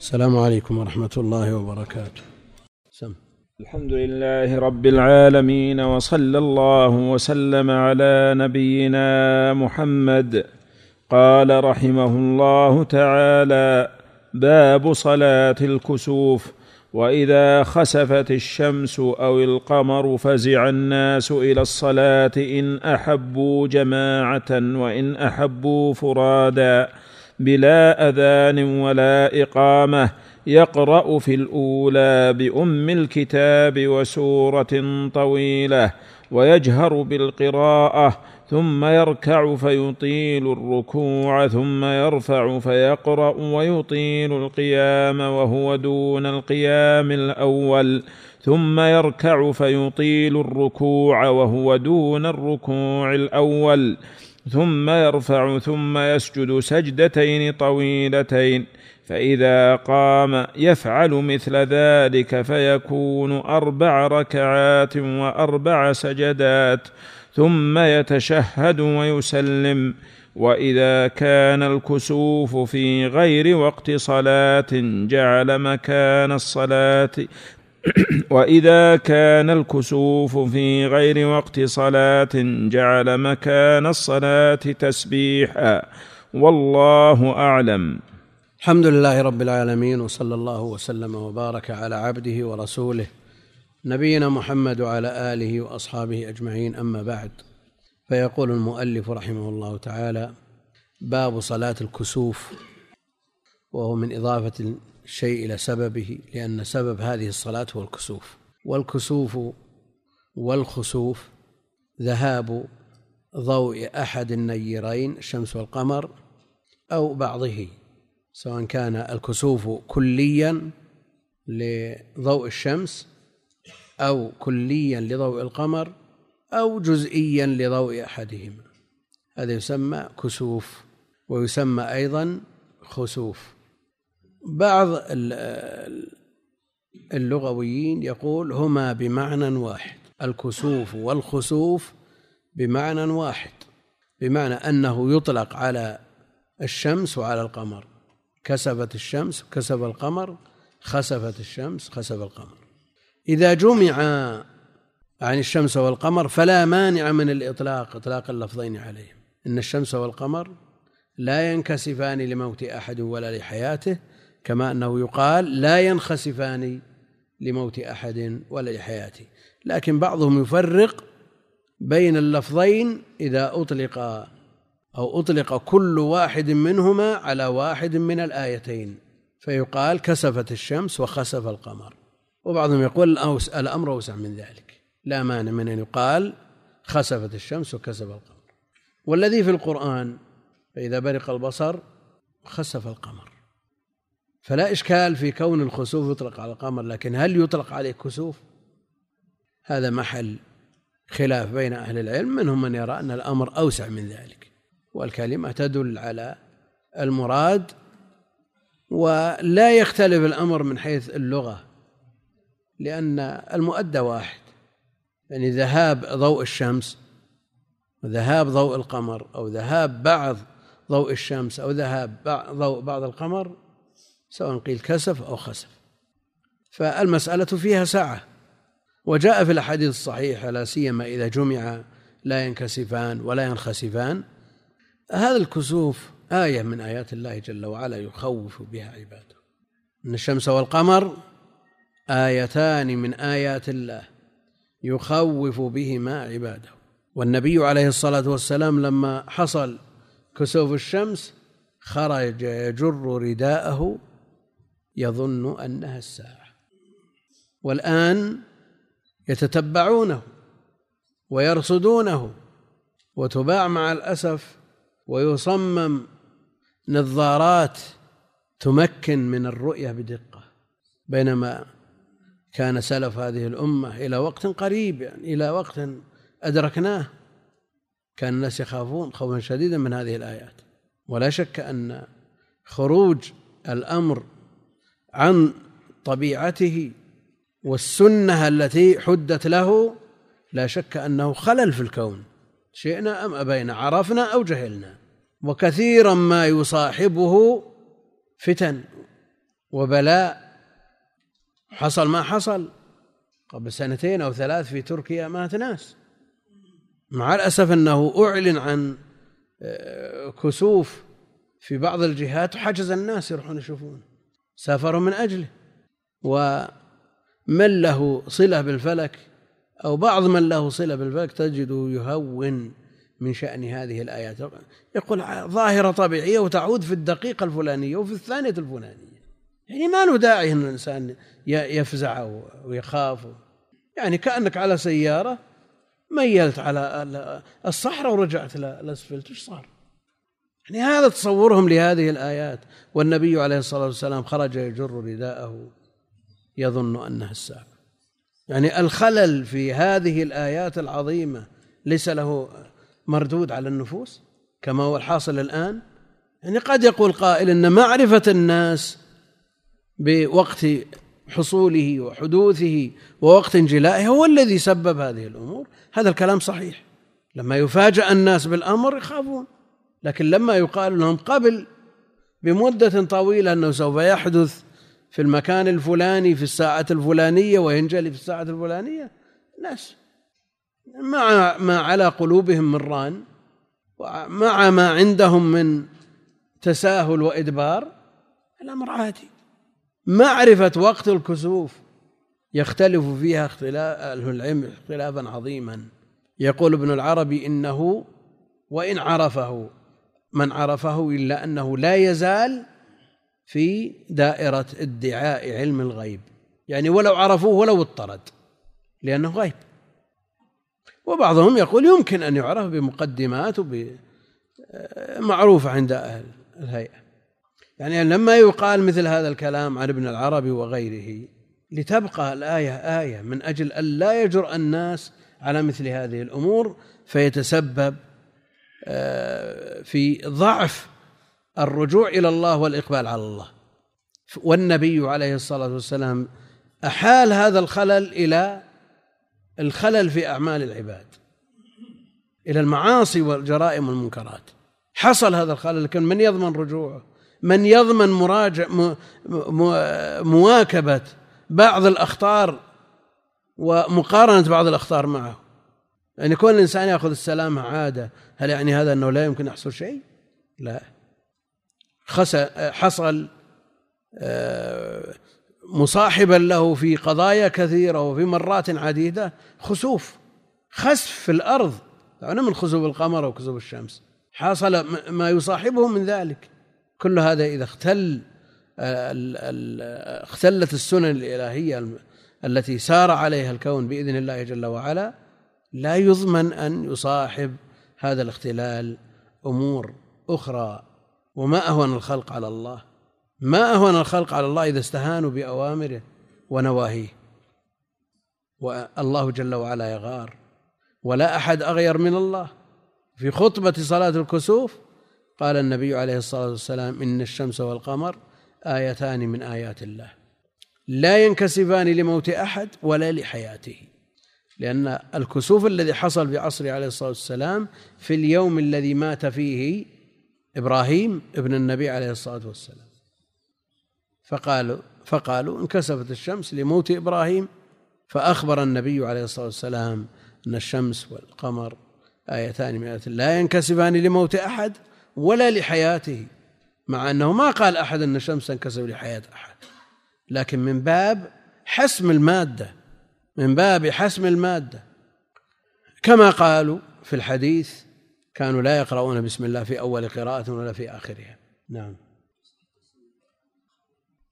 السلام عليكم ورحمة الله وبركاته. سم. الحمد لله رب العالمين وصلى الله وسلم على نبينا محمد. قال رحمه الله تعالى باب صلاة الكسوف. وإذا خسفت الشمس أو القمر فزع الناس إلى الصلاة إن أحبوا جماعة وإن أحبوا فرادا. بلا أذان ولا إقامة يقرأ في الأولى بأم الكتاب وسورة طويلة ويجهر بالقراءة ثم يركع فيطيل الركوع ثم يرفع فيقرأ ويطيل القيام وهو دون القيام الأول ثم يركع فيطيل الركوع وهو دون الركوع الأول. ثم يرفع ثم يسجد سجدتين طويلتين فإذا قام يفعل مثل ذلك فيكون أربع ركعات وأربع سجدات ثم يتشهد ويسلم وإذا كان الكسوف في غير وقت صلاة جعل مكان الصلاة واذا كان الكسوف في غير وقت صلاه جعل مكان الصلاه تسبيحا والله اعلم الحمد لله رب العالمين وصلى الله وسلم وبارك على عبده ورسوله نبينا محمد وعلى آله وأصحابه أجمعين أما بعد. فيقول المؤلف رحمه الله تعالى باب صلاة الكسوف وهو من إضافة الشيء إلى سببه لأن سبب هذه الصلاة هو الكسوف. والكسوف والخسوف ذهاب ضوء أحد النيرين الشمس والقمر أو بعضه سواء كان الكسوف كليا لضوء الشمس أو كليا لضوء القمر أو جزئيا لضوء أحدهما. هذا يسمى كسوف ويسمى أيضا خسوف. بعض اللغويين يقول هما بمعنى واحد الكسوف والخسوف بمعنى واحد بمعنى أنه يطلق على الشمس وعلى القمر. كسفت الشمس كسف القمر خسفت الشمس خسف القمر. إذا جمع عن الشمس والقمر فلا مانع من الإطلاق إطلاق اللفظين عليهم. إن الشمس والقمر لا ينكسفان لموت أحد ولا لحياته كما أنه يقال لا ينخسفان لموت أحد ولا لحياته. لكن بعضهم يفرق بين اللفظين إذا أطلق أو أطلق كل واحد منهما على واحد من الآيتين. فيقال كسفت الشمس وخسف القمر. وبعضهم يقول الأمر أوسع من ذلك. لا مانع من أن يقال خسفت الشمس وكسف القمر. والذي في القرآن فإذا برق البصر خسف القمر. فلا إشكال في كون الخسوف يطلق على القمر لكن هل يطلق عليه كسوف؟ هذا محل خلاف بين أهل العلم منهم من يرى أن الأمر أوسع من ذلك والكلمة تدل على المراد ولا يختلف الأمر من حيث اللغة لأن المؤدى واحد يعني ذهاب ضوء الشمس وذهاب ضوء القمر أو ذهاب بعض ضوء الشمس أو ذهاب ضوء بعض القمر سواء قيل كسف أو خسف. فالمسألة فيها سعة وجاء في الأحاديث الصحيحة لا سيما إذا جمع لا ينكسفان ولا ينخسفان. هذا الكسوف آية من آيات الله جل وعلا يخوف بها عباده. أن الشمس والقمر آيتان من آيات الله يخوف بهما عباده. والنبي عليه الصلاة والسلام لما حصل كسوف الشمس خرج يجر رداءه يظن أنها الساعة. والآن يتتبعونه ويرصدونه وتباع مع الأسف ويصمم نظارات تمكن من الرؤية بدقة. بينما كان سلف هذه الأمة إلى وقت قريب يعني إلى وقت أدركناه كان الناس يخافون خوفا شديدا من هذه الآيات. ولا شك أن خروج الأمر عن طبيعته والسنة التي حدت له لا شك أنه خلل في الكون شئنا أم أبينا عرفنا أو جهلنا. وكثيرا ما يصاحبه فتن وبلاء. حصل ما حصل قبل سنتين أو ثلاث في تركيا مات ناس. مع الأسف أنه أعلن عن آه، كسوف في بعض الجهات وحجز الناس يروحون يشوفون. سافروا من أجله. ومن له صلة بالفلك أو بعض من له صلة بالفلك تجده يهون من شأن هذه الآيات. يقول ظاهرة طبيعية وتعود في الدقيقة الفلانية وفي الثانية الفلانية. يعني ما له داعي أن الإنسان يفزع ويخاف. يعني كأنك على سيارة ميلت على الصحراء ورجعت الأسفلت إيش صار؟ يعني هذا تصورهم لهذه الآيات والنبي عليه الصلاة والسلام خرج يجر رداءه يظن أنها الساعة. يعني الخلل في هذه الآيات العظيمة ليس له مردود على النفوس كما هو الحاصل الآن. يعني قد يقول قائل أن معرفة الناس بوقت حصوله وحدوثه ووقت انجلائه هو الذي سبب هذه الأمور. هذا الكلام صحيح. لما يفاجأ الناس بالأمر يخافون. لكن لما يقال لهم قبل بمدة طويلة أنه سوف يحدث في المكان الفلاني في الساعة الفلانية وينجلي في الساعة الفلانية ناس. مع ما على قلوبهم من ران ومع ما عندهم من تساهل وإدبار الأمر عادي. معرفة وقت الكسوف يختلف فيها اختلاف العلم اختلافا عظيما. يقول ابن العربي إنه وإن عرفه من عرفه إلا أنه لا يزال في دائرة ادعاء علم الغيب. يعني ولو عرفوه ولو اضطرد لأنه غيب. وبعضهم يقول يمكن أن يعرف بمقدمات معروفة عند أهل الهيئة. يعني لما يقال مثل هذا الكلام عن ابن العربي وغيره لتبقى الآية آية من أجل أن لا يجرأ الناس على مثل هذه الأمور فيتسبب في ضعف الرجوع إلى الله والإقبال على الله. والنبي عليه الصلاة والسلام أحال هذا الخلل إلى الخلل في أعمال العباد إلى المعاصي والجرائم والمنكرات. حصل هذا الخلل لكن من يضمن رجوعه؟ من يضمن مراجع مواكبة بعض الأخطار ومقارنة بعض الأخطار معه؟ يعني كون الإنسان يأخذ السلامة عادة. هل يعني هذا أنه لا يمكن يحصل شيء؟ لا. حصل آه، مصاحبا له في قضايا كثيرة وفي مرات عديدة خسوف. خسف في الأرض. يعني من خسوف القمر وكسوف الشمس. حصل ما يصاحبه من ذلك. كل هذا إذا اختل اختلت السنن الإلهية التي سار عليها الكون بإذن الله جل وعلا لا يضمن أن يصاحب هذا الاختلال أمور أخرى. وما أهون الخلق على الله؟ ما أهون الخلق على الله إذا استهانوا بأوامره ونواهيه؟ والله جل وعلا يغار. ولا أحد أغير من الله. في خطبة صلاة الكسوف قال النبي عليه الصلاة والسلام إن الشمس والقمر آيتان من آيات الله. لا ينكسفان لموت أحد ولا لحياته. لأن الكسوف الذي حصل في عصره عليه الصلاة والسلام في اليوم الذي مات فيه إبراهيم ابن النبي عليه الصلاة والسلام. فقالوا فقالوا انكسفت الشمس لموت إبراهيم فأخبر النبي عليه الصلاة والسلام أن الشمس والقمر آيتان من آيات لا ينكسفان لموت أحد ولا لحياته مع أنه ما قال أحد أن الشمس تنكسف لحياة أحد. لكن من باب حسم المادة من باب حسم المادة. كما قالوا في الحديث كانوا لا يقرؤون بسم الله في أول قراءة ولا في آخرها. نعم.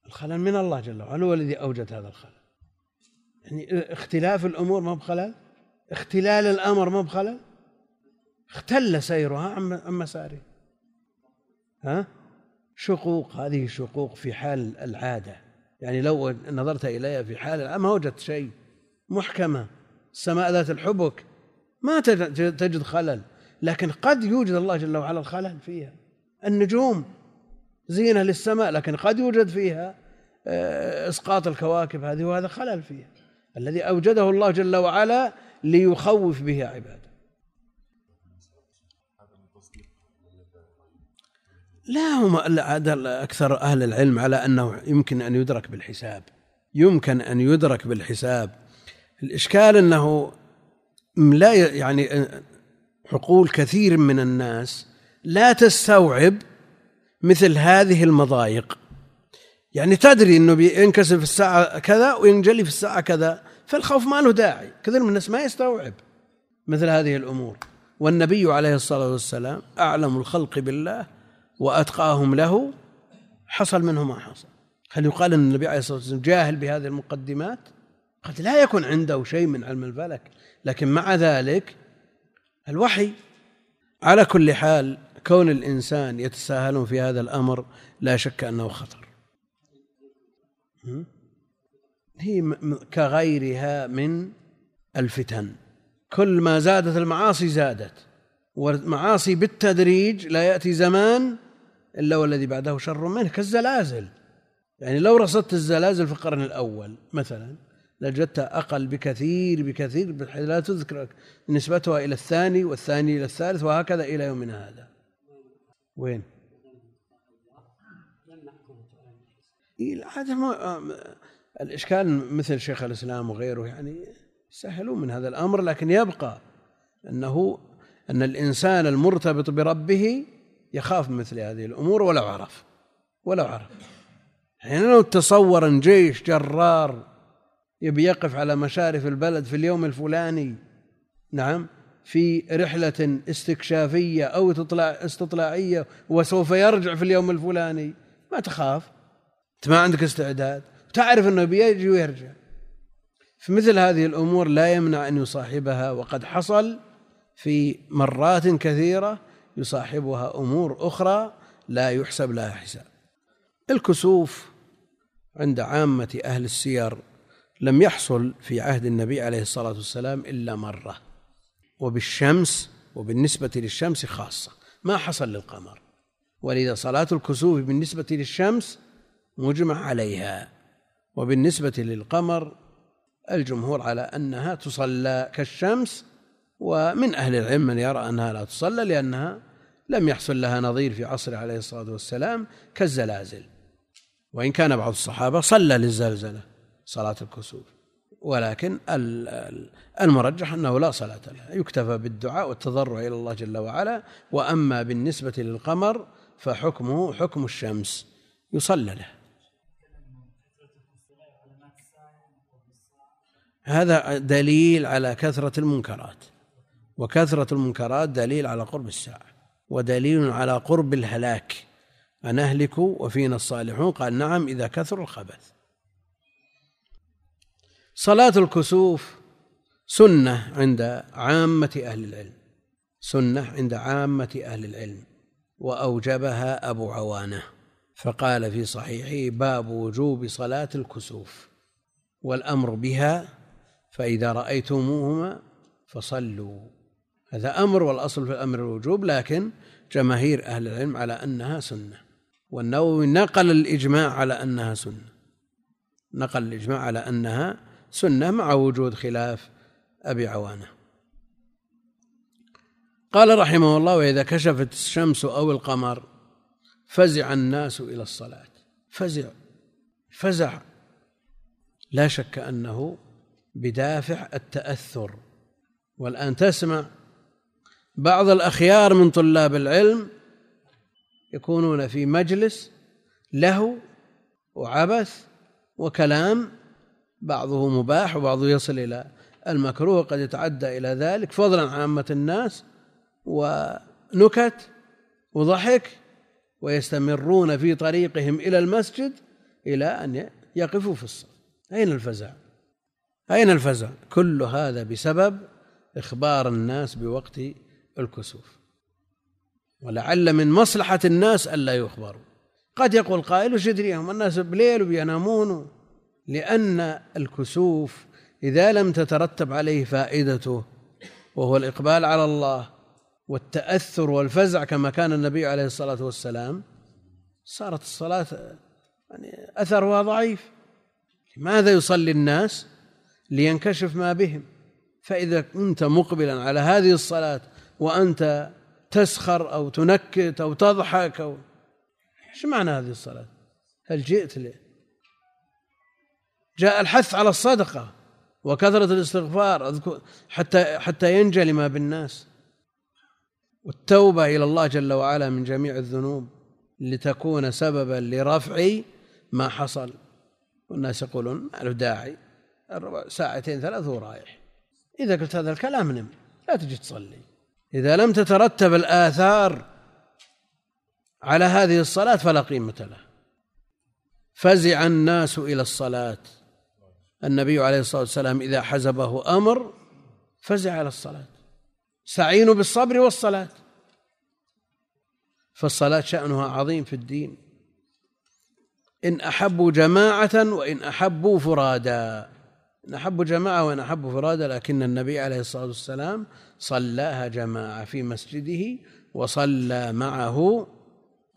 الخلل من الله جل وعلا هو الذي أوجد هذا الخلل. يعني اختلاف الأمور ما بخلل؟ اختلال الأمر ما بخلل؟ اختل سيرها عن مساره ها؟ شقوق هذه شقوق في حال العادة. يعني لو نظرت إليها في حال ما وجدت شيء. محكمة. السماء ذات الحبك. ما تجد خلل. لكن قد يوجد الله جل وعلا الخلل فيها. النجوم زينة للسماء لكن قد يوجد فيها آه، إسقاط الكواكب هذه وهذا خلل فيها. الذي أوجده الله جل وعلا ليخوف به عباده. لا هم أكثر أهل العلم على أنه يمكن أن يدرك بالحساب. يمكن أن يدرك بالحساب. الإشكال أنه لا يعني عقول كثير من الناس لا تستوعب مثل هذه المضايق. يعني تدري إنه بينكسر في الساعة كذا وينجلي في الساعة كذا فالخوف ما له داعي. كثير من الناس ما يستوعب مثل هذه الأمور. والنبي عليه الصلاة والسلام أعلم الخلق بالله وأتقاهم له حصل منه ما حصل. هل يقال إن النبي عليه الصلاة والسلام جاهل بهذه المقدمات؟ قد لا يكون عنده شيء من علم الفلك لكن مع ذلك الوحي على كل حال كون الإنسان يتساهلون في هذا الأمر لا شك أنه خطر. هي كغيرها من الفتن. كل ما زادت المعاصي زادت والمعاصي بالتدريج لا يأتي زمان إلا والذي بعده شر منه كالزلازل. يعني لو رصدت الزلازل في القرن الأول مثلا لجدتها أقل بكثير بكثير بحيث لا تذكر نسبتها إلى الثاني والثاني إلى الثالث وهكذا إلى يومنا هذا وين؟ هذا الإشكال مثل شيخ الإسلام وغيره يعني سهلوا من هذا الأمر لكن يبقى أنه أن الإنسان المرتبط بربه يخاف من مثل هذه الأمور ولو عرف ولو عرف يعني لو تصور أن جيش جرار يبي يقف على مشارف البلد في اليوم الفلاني. نعم في رحلة استكشافية أو استطلاعية وسوف يرجع في اليوم الفلاني. ما تخاف. أنت ما عندك استعداد. تعرف أنه بيجي ويرجع. في مثل هذه الأمور لا يمنع أن يصاحبها وقد حصل في مرات كثيرة يصاحبها أمور أخرى لا يحسب لها حساب. الكسوف عند عامة أهل السير لم يحصل في عهد النبي عليه الصلاة والسلام إلا مرة. وبالشمس وبالنسبة للشمس خاصة. ما حصل للقمر. ولذا صلاة الكسوف بالنسبة للشمس مجمع عليها. وبالنسبة للقمر الجمهور على أنها تصلى كالشمس. ومن أهل العلم من يرى أنها لا تصلى لأنها لم يحصل لها نظير في عصره عليه الصلاة والسلام كالزلازل. وإن كان بعض الصحابة صلى للزلزلة. صلاة الكسوف. ولكن المرجح أنه لا صلاة لها. يكتفى بالدعاء والتضرع إلى الله جل وعلا وأما بالنسبة للقمر فحكمه حكم الشمس. يصلى له. هذا دليل على كثرة المنكرات. وكثرة المنكرات دليل على قرب الساعة. ودليل على قرب الهلاك. أن أهلكوا وفينا الصالحون؟ قال نعم إذا كثر الخبث. صلاة الكسوف سنة عند عامة أهل العلم. سنة عند عامة أهل العلم. وأوجبها أبو عوانة. فقال في صحيحه باب وجوب صلاة الكسوف. والأمر بها فإذا رأيتموهما فصلوا. هذا أمر والأصل في الأمر الوجوب لكن جماهير أهل العلم على أنها سنة. والنووي نقل الإجماع على أنها سنة. نقل الإجماع على أنها سنة مع وجود خلاف أبي عوانة. قال رحمه الله وإذا كشفت الشمس أو القمر فزع الناس إلى الصلاة. فزع فزع. لا شك أنه بدافع التأثر. والآن تسمع بعض الأخيار من طلاب العلم يكونون في مجلس له وعبث وكلام بعضه مباح وبعضه يصل إلى المكروه قد يتعدى إلى ذلك فضلا عن عامة الناس ونكت وضحك ويستمرون في طريقهم إلى المسجد إلى أن يقفوا في الصف أين الفزع؟ أين الفزع؟ كل هذا بسبب إخبار الناس بوقت الكسوف ولعل من مصلحة الناس ألا يخبروا قد يقول قائل وش يدريهم الناس بليل وبينامون لأن الكسوف إذا لم تترتب عليه فائدته وهو الإقبال على الله والتأثر والفزع كما كان النبي عليه الصلاة والسلام صارت الصلاة يعني أثرها ضعيف. لماذا يصلي الناس؟ لينكشف ما بهم. فإذا كنت مقبلا على هذه الصلاة وأنت تسخر أو تنكت أو تضحك أو إيش معنى هذه الصلاة؟ هل جئت لي؟ جاء الحث على الصدقة وكثرة الاستغفار. حتى حتى ينجلي ما بالناس. والتوبة إلى الله جل وعلا من جميع الذنوب لتكون سببا لرفع ما حصل. والناس يقولون ما له داعي ساعتين ثلاث ورايح إذا قلت هذا الكلام نم لا تجي تصلي. إذا لم تترتب الآثار على هذه الصلاة فلا قيمة لها فزع الناس إلى الصلاة. النبي عليه الصلاة والسلام إذا حزبه أمر فزع إلى الصلاة. استعينوا بالصبر والصلاة. فالصلاة شأنها عظيم في الدين. إن أحبوا جماعة وإن أحبوا فرادا إن أحبوا جماعة وإن أحبوا فرادا لكن النبي عليه الصلاة والسلام صلاها جماعة في مسجده وصلى معه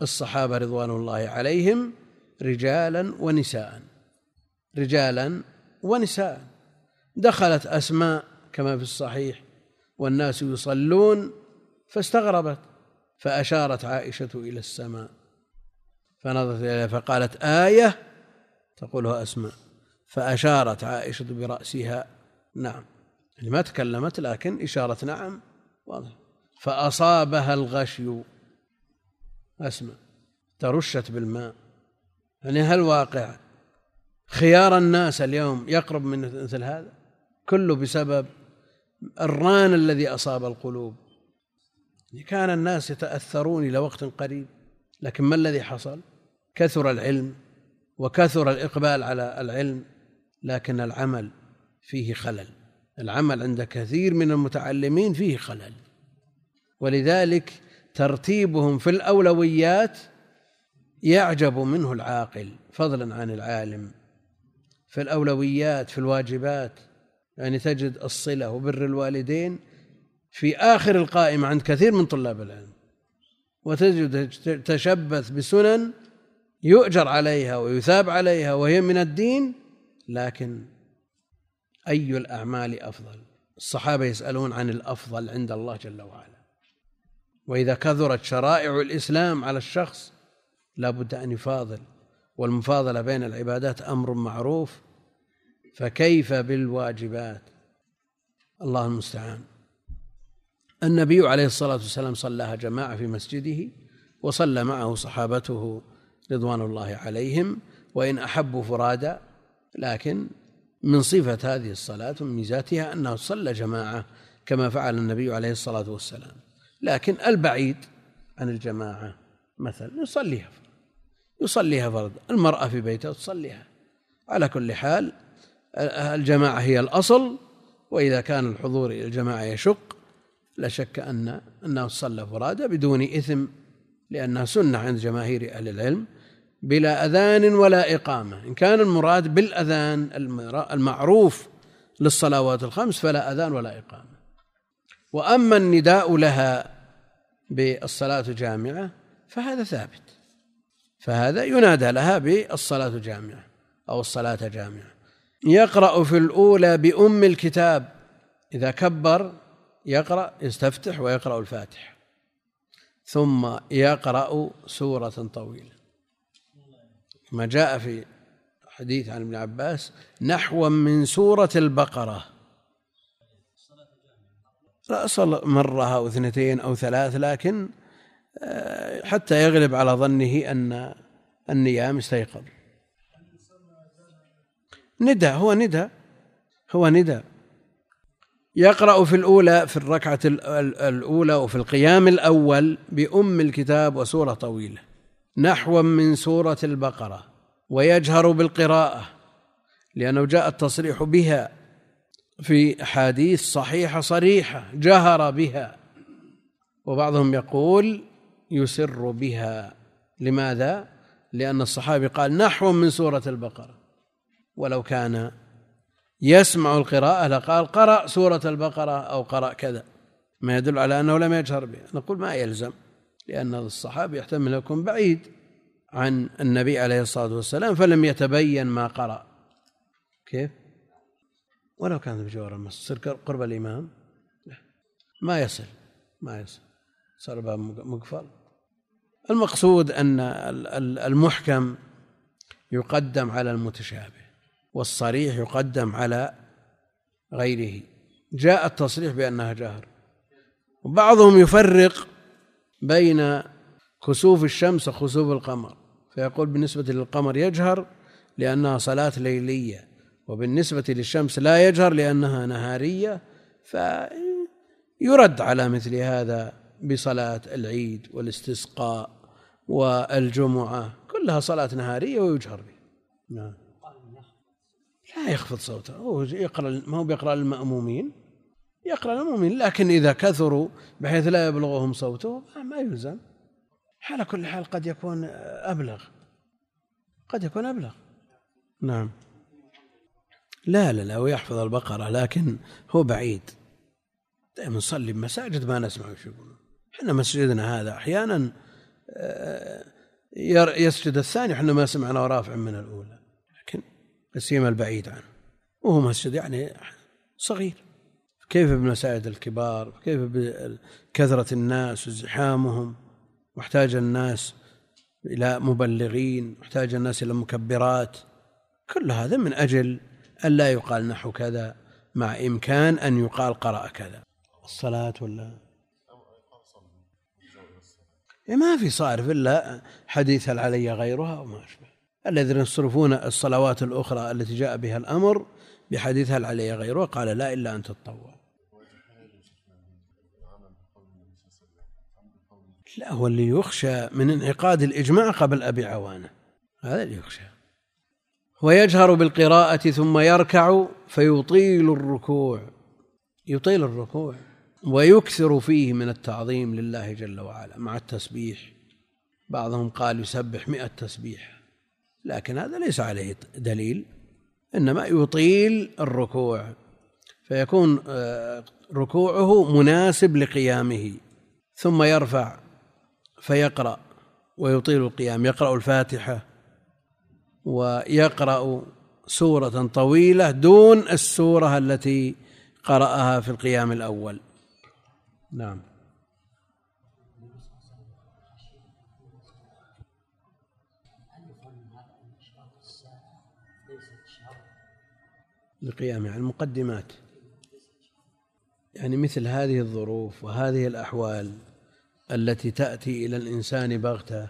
الصحابة رضوان الله عليهم رجالا ونساء. رجالا ونساء. دخلت أسماء كما في الصحيح والناس يصلون فاستغربت فأشارت عائشة إلى السماء. فنظرت إليها فقالت آية؟ تقولها أسماء. فأشارت عائشة برأسها نعم. يعني ما تكلمت لكن إشارة نعم واضح. فأصابها الغشي. أسماء. ترشت بالماء. يعني هل واقع؟ خيار الناس اليوم يقرب من مثل هذا؟ كله بسبب الران الذي أصاب القلوب. كان الناس يتأثرون إلى وقت قريب لكن ما الذي حصل؟ كثر العلم وكثر الإقبال على العلم لكن العمل فيه خلل. العمل عند كثير من المتعلمين فيه خلل. ولذلك ترتيبهم في الأولويات يعجب منه العاقل فضلا عن العالم. في الأولويات في الواجبات. يعني تجد الصلة وبر الوالدين في آخر القائمة عند كثير من طلاب العلم. وتجد تشبث بسنن يؤجر عليها ويثاب عليها وهي من الدين لكن أي الأعمال أفضل؟ الصحابة يسألون عن الأفضل عند الله جل وعلا. وإذا كثرت شرائع الإسلام على الشخص لا بد أن يفاضل. والمفاضلة بين العبادات أمر معروف. فكيف بالواجبات؟ الله المستعان. النبي عليه الصلاة والسلام صلاها جماعة في مسجده وصلى معه صحابته رضوان الله عليهم وإن أحبوا فرادا لكن من صفة هذه الصلاة ومن ميزاتها أنه صلى جماعة كما فعل النبي عليه الصلاة والسلام. لكن البعيد عن الجماعة مثلا يصليها يصليها فرد المرأة في بيتها تصليها. على كل حال الجماعة هي الأصل وإذا كان الحضور إلى الجماعة يشق لا شك أن أنه صلى فرادى بدون إثم لأنها سنة عند جماهير أهل العلم بلا أذان ولا إقامة. إن كان المراد بالأذان المعروف للصلوات الخمس فلا أذان ولا إقامة. وأما النداء لها بالصلاة جامعة فهذا ثابت. فهذا ينادى لها بالصلاة جامعة أو الصلاة جامعة. يقرأ في الأولى بأم الكتاب. إذا كبر يقرأ يستفتح ويقرأ الفاتحة ثم يقرأ سورة طويلة. ما جاء في حديث عن ابن عباس نحو من سورة البقرة. لا صل مرة أو اثنتين أو ثلاث لكن آه، حتى يغلب على ظنه أن النيام استيقظ. ندى هو ندى هو ندى يقرأ في الأولى في الركعة الأولى وفي القيام الأول بأم الكتاب وسورة طويلة. نحو من سورة البقرة. ويجهر بالقراءة لأنه جاء التصريح بها في أحاديث صحيحة صريحة جهر بها. وبعضهم يقول يسر بها. لماذا؟ لأن الصحابي قال نحو من سورة البقرة. ولو كان يسمع القراءة لقال قرأ سورة البقرة أو قرأ كذا. ما يدل على أنه لم يجهر بها نقول ما يلزم لأن الصحابي يحتمل يكون بعيد عن النبي عليه الصلاة والسلام فلم يتبين ما قرأ. كيف؟ ولو كان بجوار المسجد. قرب الإمام؟ لا. ما يصل ما يصل. صار باب مقفل. المقصود أن المحكم يقدم على المتشابه. والصريح يقدم على غيره. جاء التصريح بأنها جهر. وبعضهم يفرق بين كسوف الشمس وخسوف القمر. فيقول بالنسبة للقمر يجهر لأنها صلاة ليلية وبالنسبة للشمس لا يجهر لأنها نهارية فيرد على مثل هذا بصلاة العيد والاستسقاء والجمعة. كلها صلاة نهارية ويجهر بها. نعم. لا يخفض صوته. هو يقرأ ما هو بيقرأ للمأمومين يقرأ للمأمومين لكن إذا كثروا بحيث لا يبلغهم صوته ما يلزم. على كل حال قد يكون أبلغ. قد يكون أبلغ. نعم. لا لا لا هو يحفظ البقرة لكن هو بعيد. دائما نصلي بمساجد ما نسمع وش يقولون. إحنا مسجدنا هذا أحيانا آه، يسجد الثاني إحنا ما سمعنا ورافع من الأولى. سيما البعيد عنه. وهو مسجد يعني صغير. كيف بالمساجد الكبار؟ كيف بكثرة الناس وزحامهم؟ واحتاج الناس إلى مبلغين واحتاج الناس إلى مكبرات. كل هذا من أجل أن لا يقال نحو كذا مع إمكان أن يقال قرأ كذا. الصلاة ولا؟ إيه ما في صارف إلا حديث علي غيرها وما أشبه. الذين يصرفون الصلوات الأخرى التي جاء بها الأمر بحديث هل علي غيرها قال لا إلا أن تتطوع. لا هو اللي يخشى من انعقاد الإجماع قبل أبي عوانة. هذا اللي يخشى. ويجهر بالقراءة ثم يركع فيطيل الركوع. يطيل الركوع. ويكثر فيه من التعظيم لله جل وعلا مع التسبيح. بعضهم قال يسبح مئة تسبيح. لكن هذا ليس عليه دليل إنما يطيل الركوع فيكون آه، ركوعه مناسب لقيامه ثم يرفع فيقرأ ويطيل القيام يقرأ الفاتحة ويقرأ سورة طويلة دون السورة التي قرأها في القيام الأول. نعم. لقيام يعني المقدمات. يعني مثل هذه الظروف وهذه الأحوال التي تأتي إلى الإنسان بغتة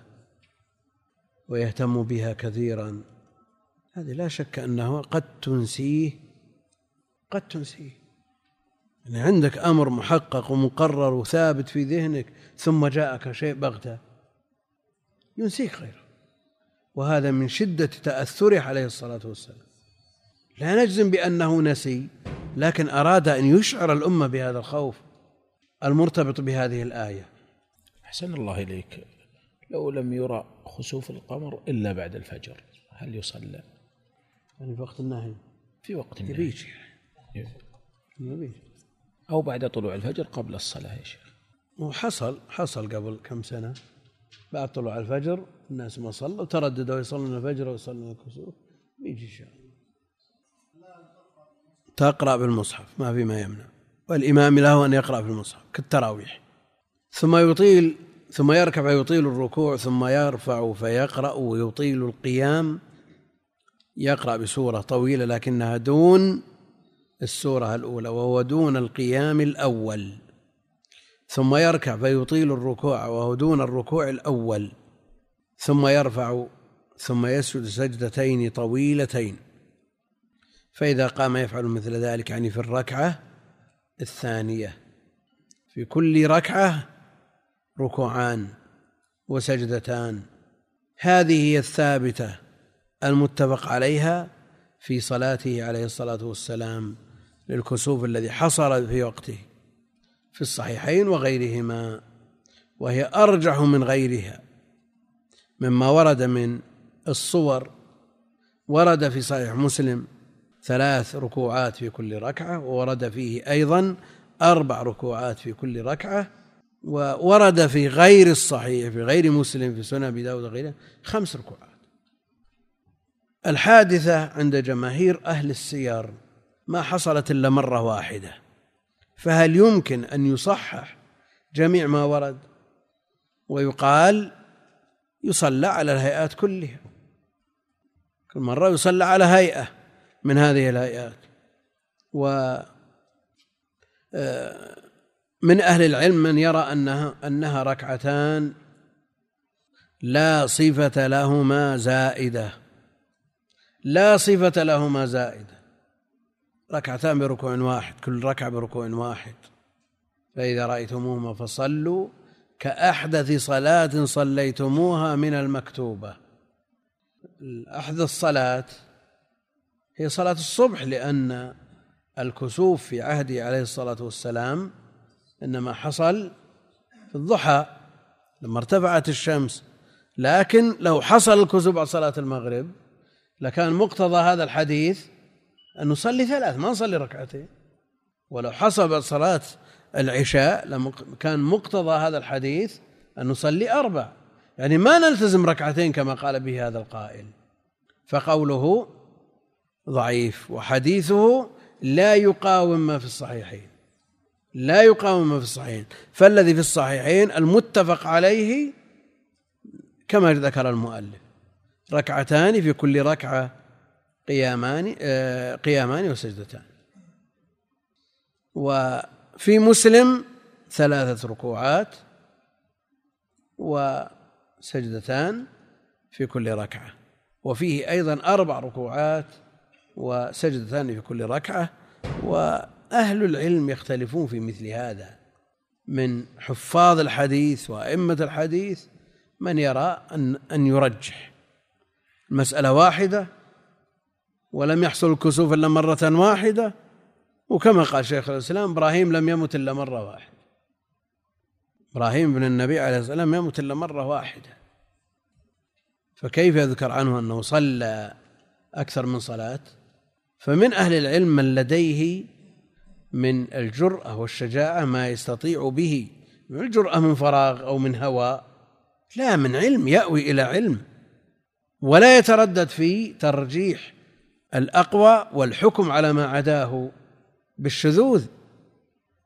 ويهتم بها كثيرا هذه لا شك أنه قد تنسيه قد تنسيه. يعني عندك أمر محقق ومقرر وثابت في ذهنك ثم جاءك شيء بغتة ينسيك غيره وهذا من شدة تأثره عليه الصلاة والسلام. لا نجزم بأنه نسي لكن أراد أن يشعر الأمة بهذا الخوف المرتبط بهذه الآية. أحسن الله إليك. لو لم يرى خسوف القمر إلا بعد الفجر هل يصلى؟ يعني في وقت النهي. في وقت النهي. يبيج يبيج أو بعد طلوع الفجر قبل الصلاة يا شيخ. وحصل حصل قبل كم سنة. بعد طلوع الفجر الناس ما صلوا ترددوا يصلون الفجر ويصلون الكسوف بيجي إن شاء الله. تقرأ بالمصحف ما في ما يمنع. والإمام له أن يقرأ في المصحف كالتراويح. ثم يطيل ثم يركع فيطيل الركوع ثم يرفع فيقرأ ويطيل القيام. يقرأ بسورة طويلة لكنها دون السورة الأولى وهو دون القيام الأول. ثم يركع فيطيل الركوع وهو دون الركوع الأول. ثم يرفع ثم يسجد سجدتين طويلتين. فإذا قام يفعل مثل ذلك يعني في الركعة الثانية. في كل ركعة ركوعان وسجدتان. هذه هي الثابتة المتفق عليها في صلاته عليه الصلاة والسلام للكسوف الذي حصل في وقته في الصحيحين وغيرهما وهي أرجح من غيرها مما ورد من الصور ورد في صحيح مسلم ثلاث ركوعات في كل ركعة وورد فيه أيضا أربع ركوعات في كل ركعة وورد في غير الصحيح في غير مسلم في سنن أبي داود وغيره خمس ركوعات. الحادثة عند جماهير أهل السير ما حصلت إلا مرة واحدة فهل يمكن أن يصحح جميع ما ورد؟ ويقال يصلى على الهيئات كلها. كل مرة يصلى على هيئة. من هذه الهيئات و آه، من أهل العلم من يرى أنها أنها ركعتان لا صفة لهما زائدة. لا صفة لهما زائدة. ركعتان بركوع واحد كل ركعة بركوع واحد. فإذا رأيتموهما فصلوا كأحدث صلاة صليتموها من المكتوبة. أحدث صلاة هي صلاة الصبح لأن الكسوف في عهده عليه الصلاة والسلام إنما حصل في الضحى لما ارتفعت الشمس. لكن لو حصل الكسوف بعد صلاة المغرب لكان مقتضى هذا الحديث أن نصلي ثلاث ما نصلي ركعتين. ولو حصل بعد صلاة العشاء كان مقتضى هذا الحديث أن نصلي أربع. يعني ما نلتزم ركعتين كما قال به هذا القائل. فقوله ضعيف وحديثه لا يقاوم ما في الصحيحين. لا يقاوم ما في الصحيحين. فالذي في الصحيحين المتفق عليه كما ذكر المؤلف ركعتان في كل ركعة قيامان آه، قيامان وسجدتان. وفي مسلم ثلاثة ركوعات وسجدتان في كل ركعة. وفيه أيضا أربع ركوعات وسجدتان في كل ركعة وأهل العلم يختلفون في مثل هذا. من حفاظ الحديث وأئمة الحديث من يرى أن أن يرجح. المسألة واحدة ولم يحصل الكسوف إلا مرة واحدة وكما قال شيخ الإسلام إبراهيم لم يمت إلا مرة واحدة. إبراهيم بن النبي عليه الصلاة والسلام يمت إلا مرة واحدة. فكيف يذكر عنه أنه صلى أكثر من صلاة؟ فمن أهل العلم من لديه من الجرأة والشجاعة ما يستطيع به. من الجرأة من فراغ أو من هوى. لا من علم يأوي إلى علم. ولا يتردد في ترجيح الأقوى والحكم على ما عداه بالشذوذ.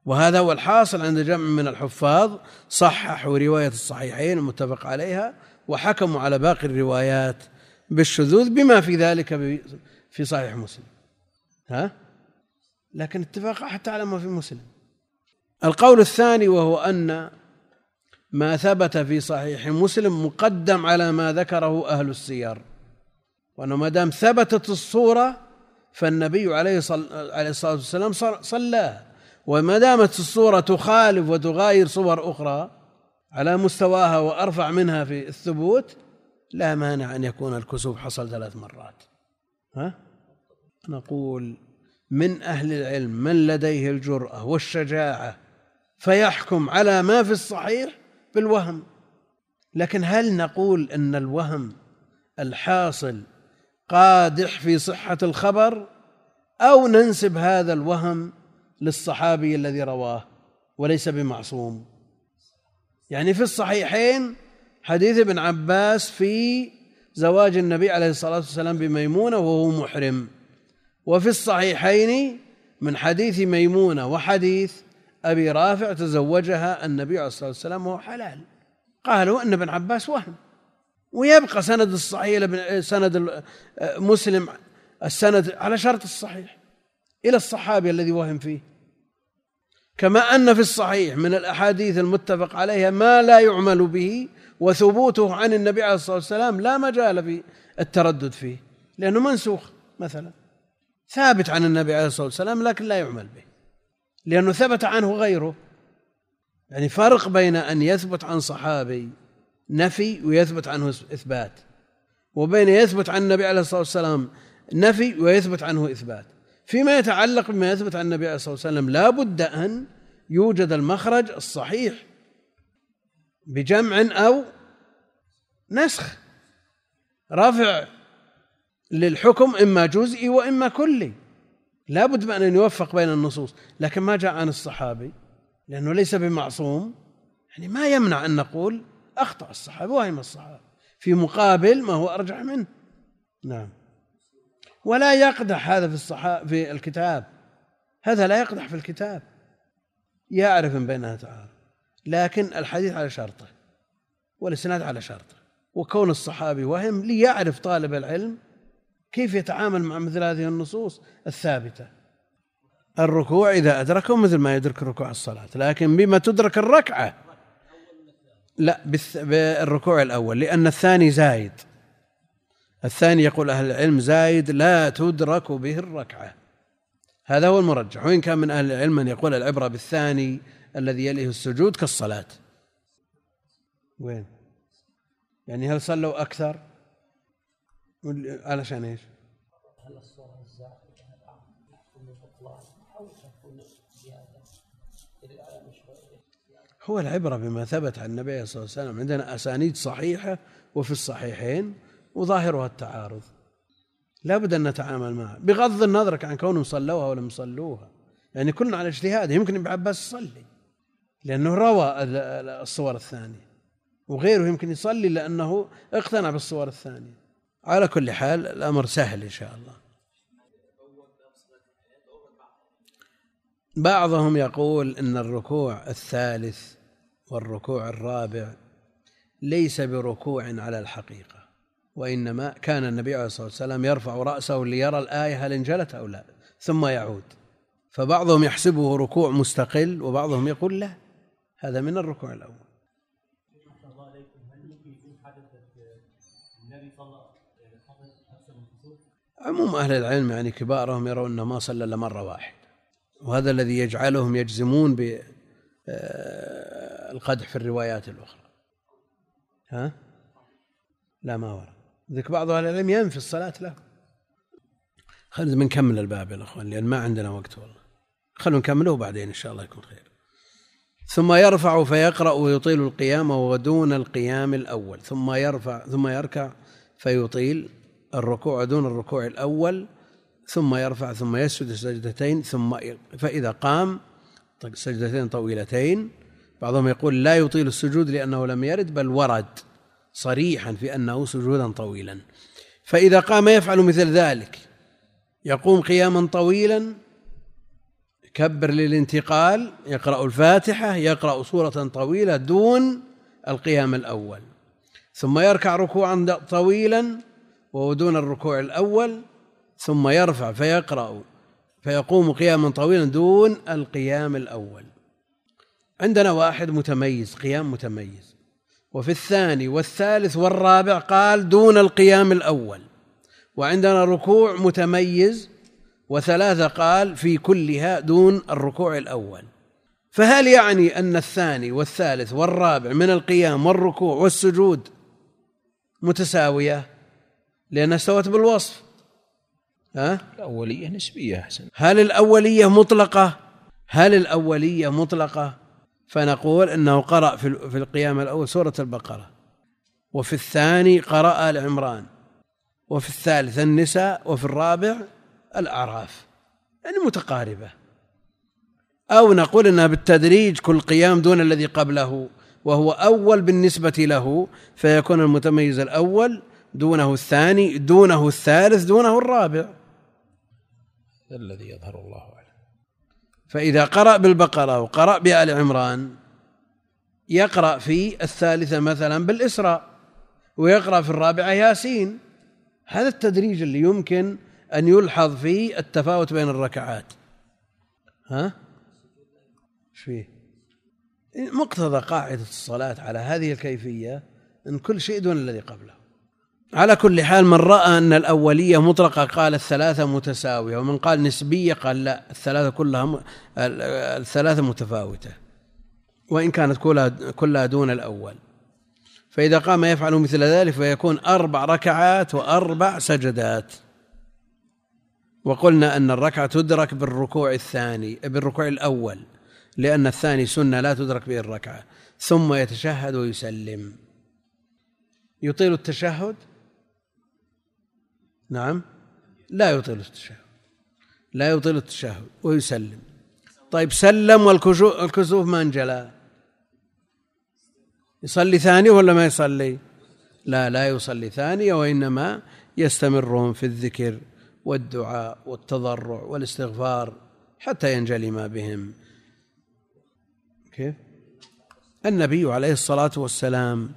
وهذا هو الحاصل عند جمع من الحفاظ. صححوا رواية الصحيحين المتفق عليها وحكموا على باقي الروايات بالشذوذ بما في ذلك في صحيح مسلم. ها؟ لكن اتفاق حتى على ما في مسلم. القول الثاني وهو أن ما ثبت في صحيح مسلم مقدم على ما ذكره أهل السير. وأنه ما دام ثبتت الصورة فالنبي عليه الصلاة والسلام صلى وما دامت الصورة تخالف وتغاير صور أخرى على مستواها وأرفع منها في الثبوت لا مانع أن يكون الكسوف حصل ثلاث مرات. ها؟ نقول من أهل العلم من لديه الجرأة والشجاعة فيحكم على ما في الصحيح بالوهم. لكن هل نقول إن الوهم الحاصل قادح في صحة الخبر أو ننسب هذا الوهم للصحابي الذي رواه وليس بمعصوم؟ يعني في الصحيحين حديث ابن عباس في زواج النبي عليه الصلاة والسلام بميمونة وهو محرم. وفي الصحيحين من حديث ميمونة وحديث أبي رافع تزوجها النبي عليه الصلاة والسلام وهو حلال. قالوا أن ابن عباس وهم. ويبقى سند الصحيح سند مسلم السند على شرط الصحيح إلى الصحابي الذي وهم فيه. كما أن في الصحيح من الأحاديث المتفق عليها ما لا يعمل به وثبوته عن النبي عليه الصلاة والسلام لا مجال في التردد فيه. لأنه منسوخ مثلا. ثابت عن النبي عليه الصلاة والسلام لكن لا يعمل به. لأنه ثبت عنه غيره. يعني فرق بين أن يثبت عن صحابي نفي ويثبت عنه إثبات وبين يثبت عن النبي عليه الصلاة والسلام نفي ويثبت عنه إثبات. فيما يتعلق بما يثبت عن النبي عليه الصلاة والسلام لا بد أن يوجد المخرج الصحيح بجمع أو نسخ. رفع للحكم إما جزئي وإما كلي. لا بد من أن يوفق بين النصوص. لكن ما جاء عن الصحابي لأنه ليس بمعصوم. يعني ما يمنع أن نقول أخطأ الصحابي وهم الصحابي. في مقابل ما هو أرجح منه. نعم. ولا يقدح هذا في الصحابة في الكتاب. هذا لا يقدح في الكتاب. يعرف من بينها تعالى لكن الحديث على شرطه والإسناد على شرطه. وكون الصحابي وهم ليعرف طالب العلم كيف يتعامل مع مثل هذه النصوص الثابتة؟ الركوع إذا أدركه مثل ما يدرك ركوع الصلاة لكن بما تدرك الركعة. لا بالركوع الأول لأن الثاني زايد. الثاني يقول أهل العلم زايد لا تدرك به الركعة. هذا هو المرجح. وإن كان من أهل العلم من يقول العبرة بالثاني الذي يليه السجود كالصلاة. وين؟ يعني هل صلوا أكثر؟ علشان إيش؟ هل الصورة هو العبرة بما ثبت عن النبي صلى الله عليه وسلم. عندنا أسانيد صحيحة وفي الصحيحين وظاهرها التعارض. لا بد أن نتعامل معها. بغض النظر عن كونهم صلوها ولم يصلوها. يعني كلنا على اجتهاد. يمكن ابن عباس يصلي. لأنه روى الصور الثانية. وغيره يمكن يصلي لأنه اقتنع بالصور الثانية. على كل حال الأمر سهل إن شاء الله. بعضهم يقول إن الركوع الثالث والركوع الرابع ليس بركوع على الحقيقة وإنما كان النبي عليه الصلاة والسلام يرفع رأسه ليرى الآية هل انجلت أو لا ثم يعود. فبعضهم يحسبه ركوع مستقل وبعضهم يقول لا هذا من الركوع الأول. عموم أهل العلم يعني كبارهم يرون أنه ما صلى إلا مرة واحدة وهذا الذي يجعلهم يجزمون بالقدح آه، في الروايات الأخرى. ها؟ لا ما ورد. ذيك بعض أهل العلم ينفي الصلاة له. خلينا بنكمل الباب يا إخوان لأن ما عندنا وقت والله. خلونا نكمله بعدين إن شاء الله يكون خير. ثم يرفع فيقرأ ويطيل القيام ودون القيام الأول. ثم يرفع ثم يركع فيطيل الركوع دون الركوع الأول ثم يرفع ثم يسجد سجدتين ثم فإذا قام سجدتين طويلتين. بعضهم يقول لا يطيل السجود لأنه لم يرد بل ورد صريحا في أنه سجودا طويلا. فإذا قام يفعل مثل ذلك. يقوم قياما طويلا. يكبر للانتقال يقرأ الفاتحة يقرأ سورة طويلة دون القيام الأول. ثم يركع ركوعا طويلا. وهو دون الركوع الأول ثم يرفع فيقرأ فيقوم قياما طويلا دون القيام الأول. عندنا واحد متميز قيام متميز. وفي الثاني والثالث والرابع قال دون القيام الأول. وعندنا ركوع متميز وثلاثة قال في كلها دون الركوع الأول. فهل يعني أن الثاني والثالث والرابع من القيام والركوع والسجود متساوية؟ لأنها استوت بالوصف. ها؟ الأولية نسبية أحسن. هل الأولية مطلقة؟ هل الأولية مطلقة؟ فنقول أنه قرأ في القيام الأول سورة البقرة. وفي الثاني قرأ آل عمران. وفي الثالث النساء. وفي الرابع الأعراف. يعني متقاربة. أو نقول أنها بالتدريج كل قيام دون الذي قبله. وهو أول بالنسبة له. فيكون المتميز الأول دونه الثاني دونه الثالث دونه الرابع. الذي يظهر الله فإذا قرأ بالبقرة وقرأ بآل عمران يقرأ في الثالثة مثلا بالإسراء ويقرأ في الرابعة ياسين. هذا التدريج اللي يمكن أن يلحظ فيه التفاوت بين الركعات. ها؟ إيش فيه؟ مقتضى قاعدة الصلاة على هذه الكيفية أن كل شيء دون الذي قبله. على كل حال من رأى أن الأولية مطلقة قال الثلاثة متساوية ومن قال نسبية قال لا الثلاثة كلها الثلاثة متفاوتة وإن كانت كلها كلها دون الأول. فإذا قام يفعل مثل ذلك فيكون أربع ركعات وأربع سجدات. وقلنا أن الركعة تدرك بالركوع الثاني بالركوع الأول لأن الثاني سنة لا تدرك به الركعة ثم يتشهد ويسلم. يطيل التشهد نعم. لا يطيل التشهد. لا يطيل التشهد ويسلم. طيب سلم والكسوف ما انجلى. يصلي ثانية ولا ما يصلي؟ لا لا يصلي ثانية وإنما يستمرون في الذكر والدعاء والتضرع والاستغفار حتى ينجلي ما بهم. كيف؟ النبي عليه الصلاة والسلام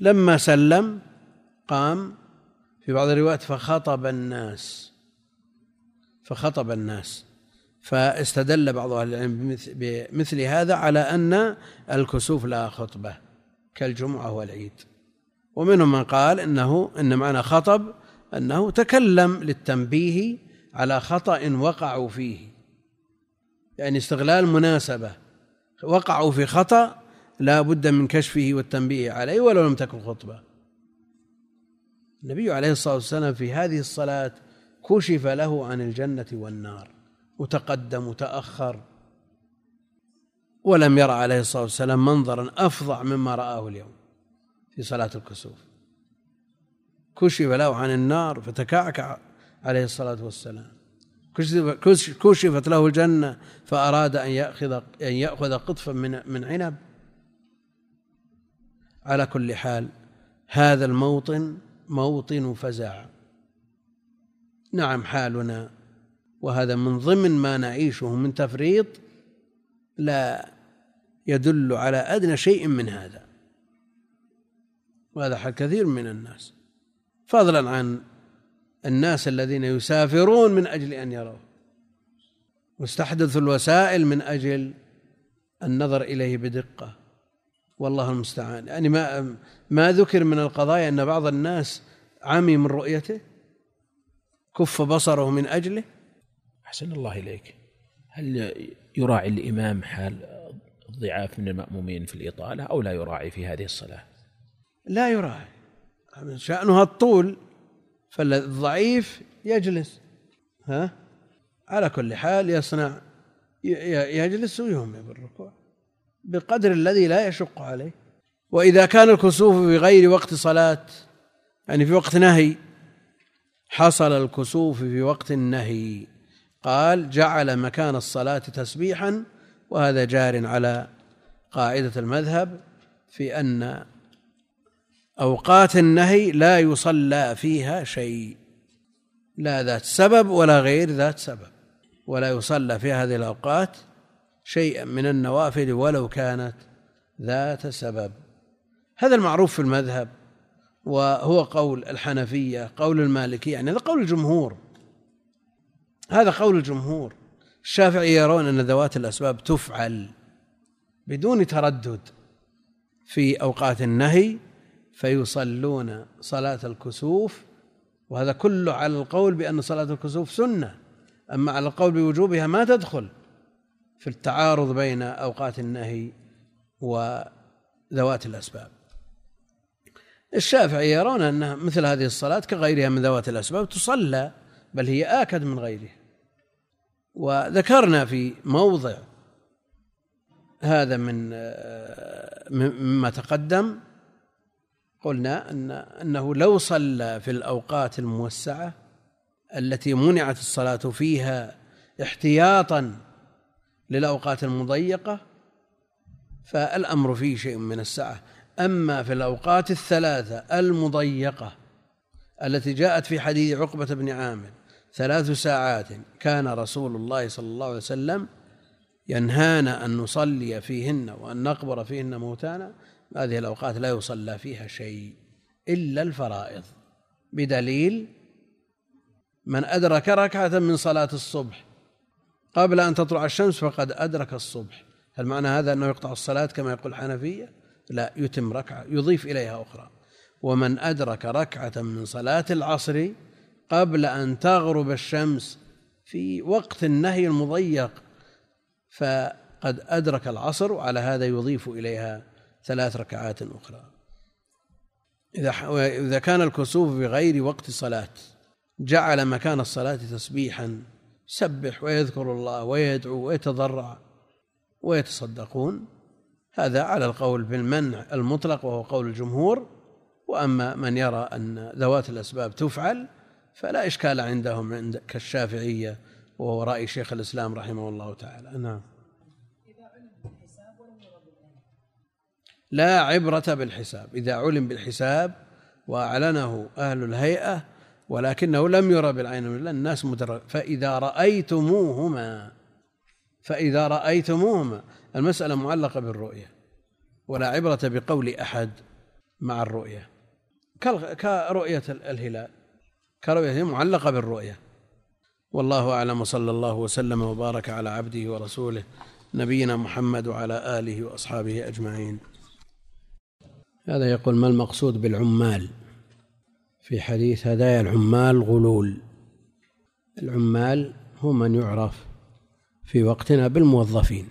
لما سلم قام في بعض الروايات فخطب الناس فخطب الناس فاستدل بعض أهل العلم بمثل هذا على أن الكسوف لها خطبة كالجمعة والعيد. ومنهم من قال إنه إن معنى خطب أنه تكلم للتنبيه على خطأ وقعوا فيه. يعني استغلال مناسبة وقعوا في خطأ لا بد من كشفه والتنبيه عليه ولو لم تكن خطبة. النبي عليه الصلاة والسلام في هذه الصلاة كشف له عن الجنة والنار وتقدم وتأخر. ولم يرى عليه الصلاة والسلام منظرا أفظع مما رآه اليوم في صلاة الكسوف. كشف له عن النار فتكعكع عليه الصلاة والسلام. كشفت له الجنة فأراد أن يأخذ أن يأخذ قطفا من من عنب. على كل حال هذا الموطن موطن فزع نعم حالنا وهذا من ضمن ما نعيشه من تفريط لا يدل على أدنى شيء من هذا. وهذا حال كثير من الناس. فضلا عن الناس الذين يسافرون من أجل أن يروا واستحدثوا الوسائل من أجل النظر إليه بدقة. والله المستعان. يعني ما ما ذكر من القضايا أن بعض الناس عمي من رؤيته كف بصره من أجله. أحسن الله إليك. هل يراعي الإمام حال الضعاف من المأمومين في الإطالة أو لا يراعي في هذه الصلاة؟ لا يراعي. شأنها الطول فالضعيف يجلس. ها؟ على كل حال يصنع يجلس ويهمل بالركوع بقدر الذي لا يشق عليه. وإذا كان الكسوف في غير وقت صلاة يعني في وقت نهي حصل الكسوف في وقت النهي. قال جعل مكان الصلاة تسبيحا وهذا جار على قاعدة المذهب في أن أوقات النهي لا يصلى فيها شيء لا ذات سبب ولا غير ذات سبب ولا يصلى في هذه الأوقات شيئا من النوافل ولو كانت ذات سبب. هذا المعروف في المذهب وهو قول الحنفية قول المالكية يعني هذا قول الجمهور. هذا قول الجمهور. الشافعي يرون أن ذوات الأسباب تفعل بدون تردد في أوقات النهي فيصلون صلاة الكسوف وهذا كله على القول بأن صلاة الكسوف سنة. أما على القول بوجوبها ما تدخل. في التعارض بين أوقات النهي وذوات الأسباب. الشافعي يرون أن مثل هذه الصلاة كغيرها من ذوات الأسباب تصلى بل هي آكد من غيرها وذكرنا في موضع هذا من مما تقدم قلنا أن أنه لو صلى في الأوقات الموسعة التي منعت الصلاة فيها احتياطا للأوقات المضيقة فالأمر فيه شيء من السعة أما في الأوقات الثلاثة المضيقة التي جاءت في حديث عقبة بن عامر ثلاث ساعات كان رسول الله صلى الله عليه وسلم ينهانا أن نصلي فيهن وأن نقبر فيهن موتانا هذه الأوقات لا يصلى فيها شيء إلا الفرائض. بدليل من أدرك ركعة من صلاة الصبح قبل أن تطلع الشمس فقد أدرك الصبح. هل معنى هذا أنه يقطع الصلاة كما يقول الحنفية؟ لا يتم ركعة يضيف إليها أخرى. ومن أدرك ركعة من صلاة العصر قبل أن تغرب الشمس في وقت النهي المضيق فقد أدرك العصر وعلى هذا يضيف إليها ثلاث ركعات أخرى. إذا كان الكسوف بغير وقت صلاة جعل مكان الصلاة تسبيحا. يسبح ويذكر الله ويدعو ويتضرع ويتصدقون. هذا على القول بالمنع المطلق وهو قول الجمهور. وأما من يرى أن ذوات الأسباب تفعل فلا إشكال عندهم عند كالشافعية وهو رأي شيخ الإسلام رحمه الله تعالى. نعم. لا عبرة بالحساب. إذا علم بالحساب وأعلنه أهل الهيئة ولكنه لم يرى بالعين من الناس مدرك فإذا رأيتموهما فإذا رأيتموهما المسألة معلقة بالرؤية ولا عبرة بقول أحد مع الرؤية. كرؤية الهلال كرؤية معلقة بالرؤية. والله أعلم وصلى الله وسلم وبارك على عبده ورسوله نبينا محمد وعلى آله وأصحابه أجمعين. هذا يقول ما المقصود بالعمال؟ في حديث هدايا العمال غلول. العمال هو من يعرف في وقتنا بالموظفين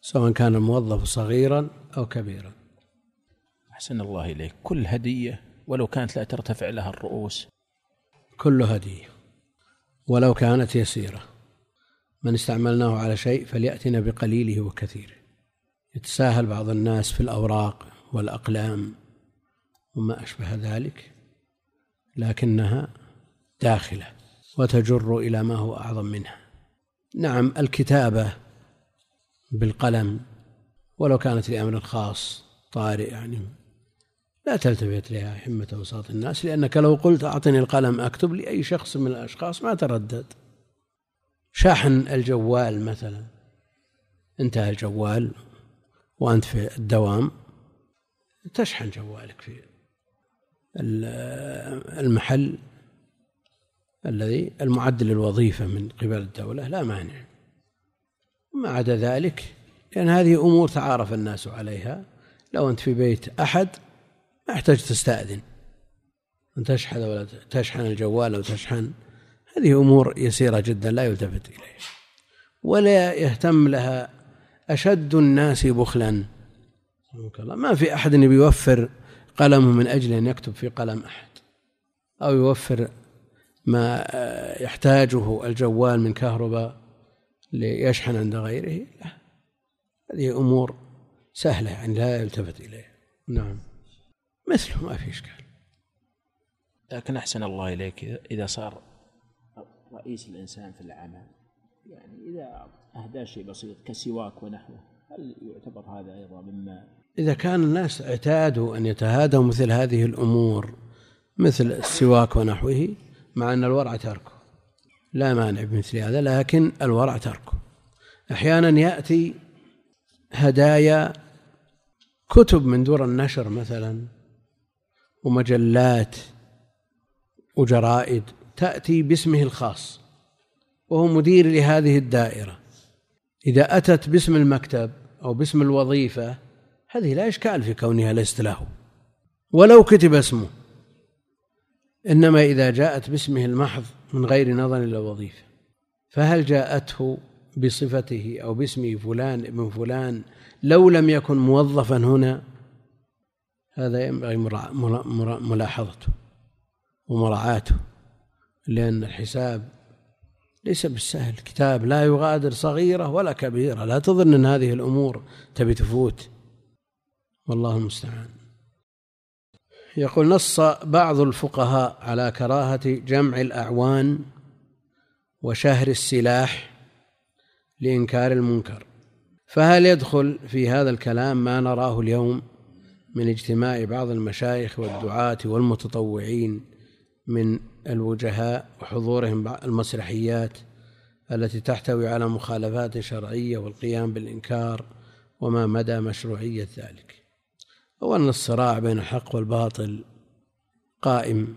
سواء كان الموظف صغيرا أو كبيرا. أحسن الله إليك. كل هدية ولو كانت لا ترتفع لها الرؤوس. كل هدية ولو كانت يسيرة. من استعملناه على شيء فليأتنا بقليله وكثيره يتساهل بعض الناس في الأوراق والأقلام وما أشبه ذلك. لكنها داخلة وتجر إلى ما هو أعظم منها. نعم الكتابة بالقلم ولو كانت لأمر خاص طارئ يعني لا تلتفت لها همة أوساط الناس لأنك لو قلت أعطني القلم أكتب لأي شخص من الأشخاص ما تردد. شاحن الجوال مثلا. انتهى الجوال وأنت في الدوام. تشحن جوالك في المحل الذي المعد للوظيفة من قبل الدولة لا مانع. ما عدا ذلك لأن هذه أمور تعارف الناس عليها. لو أنت في بيت أحد ما يحتاج تستأذن. أن تشحن ولا تشحن الجوال أو تشحن هذه أمور يسيرة جدا لا يلتفت إليها. ولا يهتم لها أشد الناس بخلا. ما في أحد يوفر قلمه من أجل أن يكتب في قلم أحد. أو يوفر ما يحتاجه الجوال من كهرباء ليشحن عند غيره. لا هذه أمور سهلة يعني لا يلتفت إليها. نعم. مثله ما في إشكال. لكن أحسن الله إليك إذا صار رئيس الإنسان في العمل. يعني إذا أهدى شيء بسيط كسواك ونحوه هل يعتبر هذا أيضا مما إذا كان الناس اعتادوا أن يتهادوا مثل هذه الأمور مثل السواك ونحوه مع أن الورع تركه. لا مانع بمثل هذا لكن الورع تركه. أحيانا يأتي هدايا كتب من دور النشر مثلا ومجلات وجرائد تأتي باسمه الخاص وهو مدير لهذه الدائرة. إذا أتت باسم المكتب أو باسم الوظيفة هذه لا إشكال في كونها ليست له. ولو كتب اسمه. إنما إذا جاءت باسمه المحض من غير نظر إلى الوظيفة. فهل جاءته بصفته أو باسم فلان ابن فلان لو لم يكن موظفا هنا؟ هذا ينبغي ملاحظته ومراعاته. لأن الحساب ليس بالسهل. كتاب لا يغادر صغيرة ولا كبيرة. لا تظن أن هذه الأمور تبي تفوت. والله المستعان. يقول نص بعض الفقهاء على كراهة جمع الأعوان وشهر السلاح لإنكار المنكر. فهل يدخل في هذا الكلام ما نراه اليوم من اجتماع بعض المشايخ والدعاة والمتطوعين من الوجهاء وحضورهم المسرحيات التي تحتوي على مخالفات شرعية والقيام بالإنكار وما مدى مشروعية ذلك؟ هو أن الصراع بين الحق والباطل قائم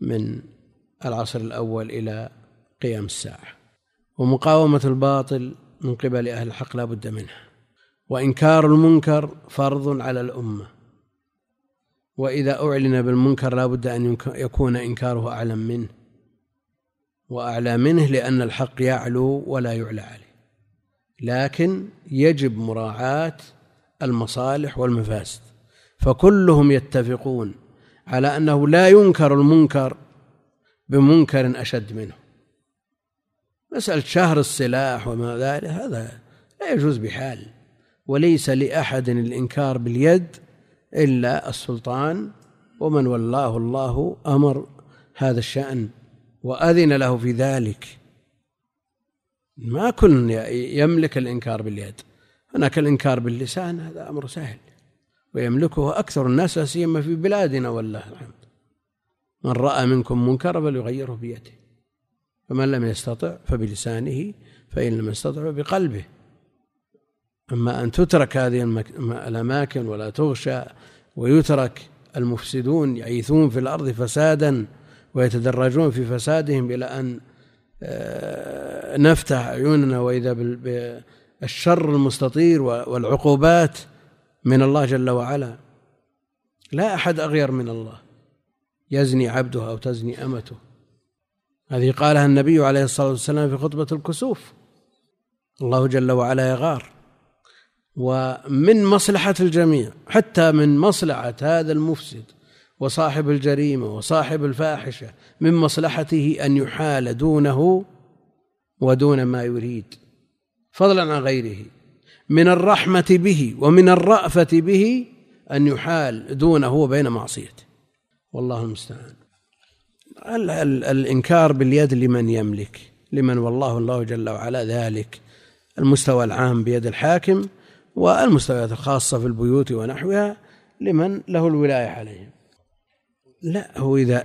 من العصر الأول إلى قيام الساعة ومقاومة الباطل من قبل أهل الحق لا بد منها وإنكار المنكر فرض على الأمة وإذا أعلن بالمنكر لا بد أن يكون إنكاره أعلم منه وأعلى منه لأن الحق يعلو ولا يعلى عليه لكن يجب مراعاة المصالح والمفاسد فكلهم يتفقون على أنه لا ينكر المنكر بمنكر أشد منه. مسألة شهر السلاح وما ذلك هذا لا يجوز بحال وليس لأحد الإنكار باليد إلا السلطان ومن ولاه الله أمر هذا الشأن وأذن له في ذلك. ما كل يملك الإنكار باليد. هناك الإنكار باللسان هذا أمر سهل. ويملكه أكثر الناس لا سيما في بلادنا والله الحمد. من رأى منكم منكرا فليغيره بيده. فمن لم يستطع فبلسانه فإن لم يستطع بقلبه أما أن تترك هذه الأماكن ولا تغشى ويترك المفسدون يعيثون في الأرض فسادا ويتدرجون في فسادهم إلى أن آه، نفتح عيوننا وإذا بالشر المستطير والعقوبات من الله جل وعلا. لا أحد أغير من الله. يزني عبده أو تزني أمته. هذه قالها النبي عليه الصلاة والسلام في خطبة الكسوف. الله جل وعلا يغار. ومن مصلحة الجميع حتى من مصلحة هذا المفسد وصاحب الجريمة وصاحب الفاحشة من مصلحته أن يحال دونه ودون ما يريد. فضلا عن غيره. من الرحمة به ومن الرأفة به أن يحال دونه وبين معصيته. والله المستعان. الإنكار باليد لمن يملك لمن والله الله جل وعلا ذلك. المستوى العام بيد الحاكم والمستويات الخاصة في البيوت ونحوها لمن له الولاية عليهم. لا هو إذا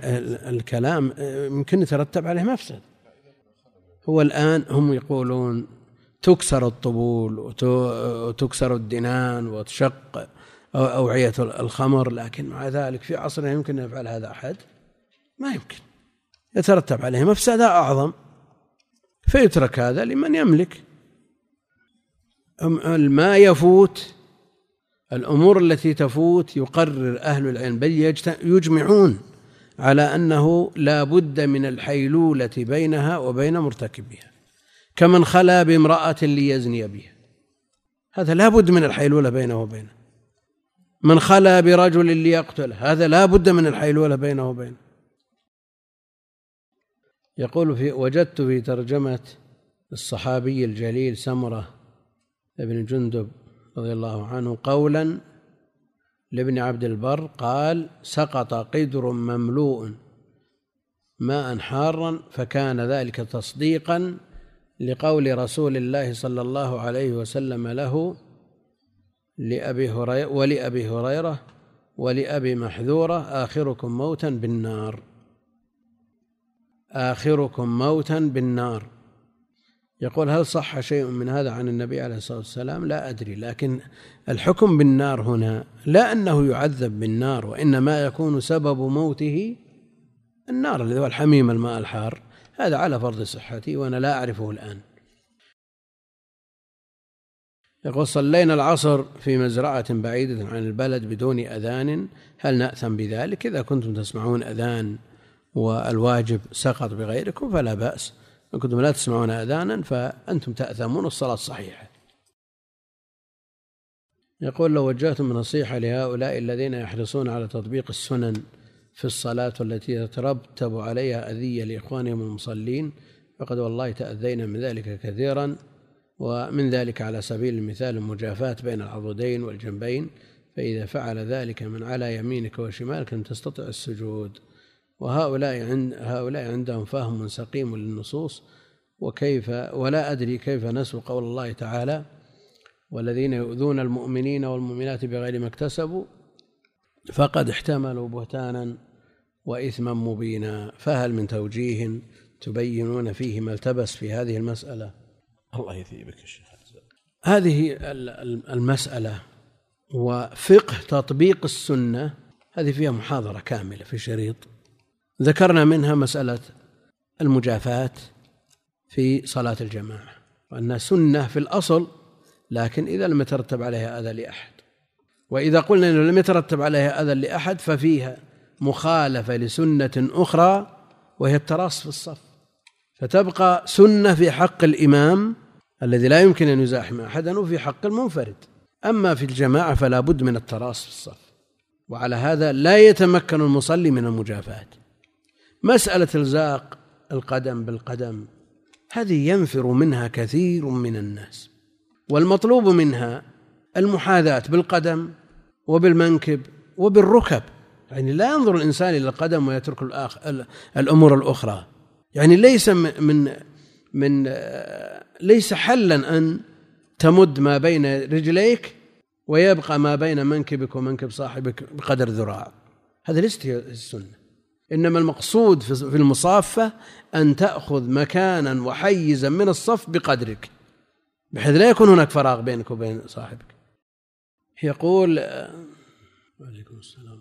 الكلام يمكن يترتب عليه مفسد. هو الآن هم يقولون تكسر الطبول وتكسر الدنان وتشق أوعية الخمر لكن مع ذلك في عصرنا يمكن أن يفعل هذا أحد؟ ما يمكن. يترتب عليه مفسدة أعظم. فيترك هذا لمن يملك. ما يفوت الأمور التي تفوت يقرر أهل العلم بل يجمعون على أنه لا بد من الحيلولة بينها وبين مرتكبها كمن خلا بامرأة ليزني بها. هذا لا بد من الحيلولة بينه وبينه. من خلا برجل ليقتل هذا لا بد من الحيلولة بينه وبينه. يقول في وجدت في ترجمة الصحابي الجليل سمرة بن جندب رضي الله عنه قولا لابن عبد البر قال سقط قدر مملوء ماء حارا فكان ذلك تصديقا لقول رسول الله صلى الله عليه وسلم له لأبي هريرة ولأبي هريرة ولأبي محذورة آخركم موتا بالنار. آخركم موتا بالنار. يقول هل صح شيء من هذا عن النبي عليه الصلاة والسلام؟ لا أدري لكن الحكم بالنار هنا لا أنه يعذب بالنار وإنما يكون سبب موته النار الذي هو الحميم الماء الحار. هذا على فرض صحته وأنا لا أعرفه الآن. يقول صلينا العصر في مزرعة بعيدة عن البلد بدون أذان. هل نأثم بذلك؟ إذا كنتم تسمعون أذان والواجب سقط بغيركم فلا بأس. إن كنتم لا تسمعون أذانا فأنتم تأثمون الصلاة صحيحة. يقول لو وجهتم نصيحة لهؤلاء الذين يحرصون على تطبيق السنن في الصلاة والتي يترتب عليها أذية لإخوانهم المصلين فقد والله تأذينا من ذلك كثيرا ومن ذلك على سبيل المثال المجافاة بين العضدين والجنبين فإذا فعل ذلك من على يمينك وشمالك لم تستطع السجود. وهؤلاء عند هؤلاء عندهم فهم سقيم للنصوص وكيف ولا أدري كيف نسوا قول الله تعالى والذين يؤذون المؤمنين والمؤمنات بغير ما اكتسبوا فقد احتملوا بهتانا وإثما مبينا فهل من توجيه تبينون فيه ما التبس في هذه المسألة؟ الله يثيبك الشيخ هذه المسألة وفقه تطبيق السنة هذه فيها محاضرة كاملة في شريط. ذكرنا منها مسألة المجافاة في صلاة الجماعة وأنها سنة في الأصل لكن إذا لم يترتب عليها أذى لأحد. وإذا قلنا أنه لم يترتب عليها أذى لأحد ففيها مخالفة لسنة أخرى وهي التراص في الصف. فتبقى سنة في حق الإمام الذي لا يمكن أن يزاحم أحدا وفي حق المنفرد. أما في الجماعة فلا بد من التراص في الصف. وعلى هذا لا يتمكن المصلي من المجافاة. مسألة إلزاق القدم بالقدم هذه ينفر منها كثير من الناس. والمطلوب منها المحاذاة بالقدم وبالمنكب وبالركب. يعني لا ينظر الإنسان إلى القدم ويترك الأمور الأخرى. يعني ليس من من ليس حلا أن تمد ما بين رجليك ويبقى ما بين منكبك ومنكب صاحبك بقدر ذراع. هذا ليست السنة. إنما المقصود في المصافة أن تأخذ مكانا وحيزا من الصف بقدرك بحيث لا يكون هناك فراغ بينك وبين صاحبك. يقول وعليكم السلام.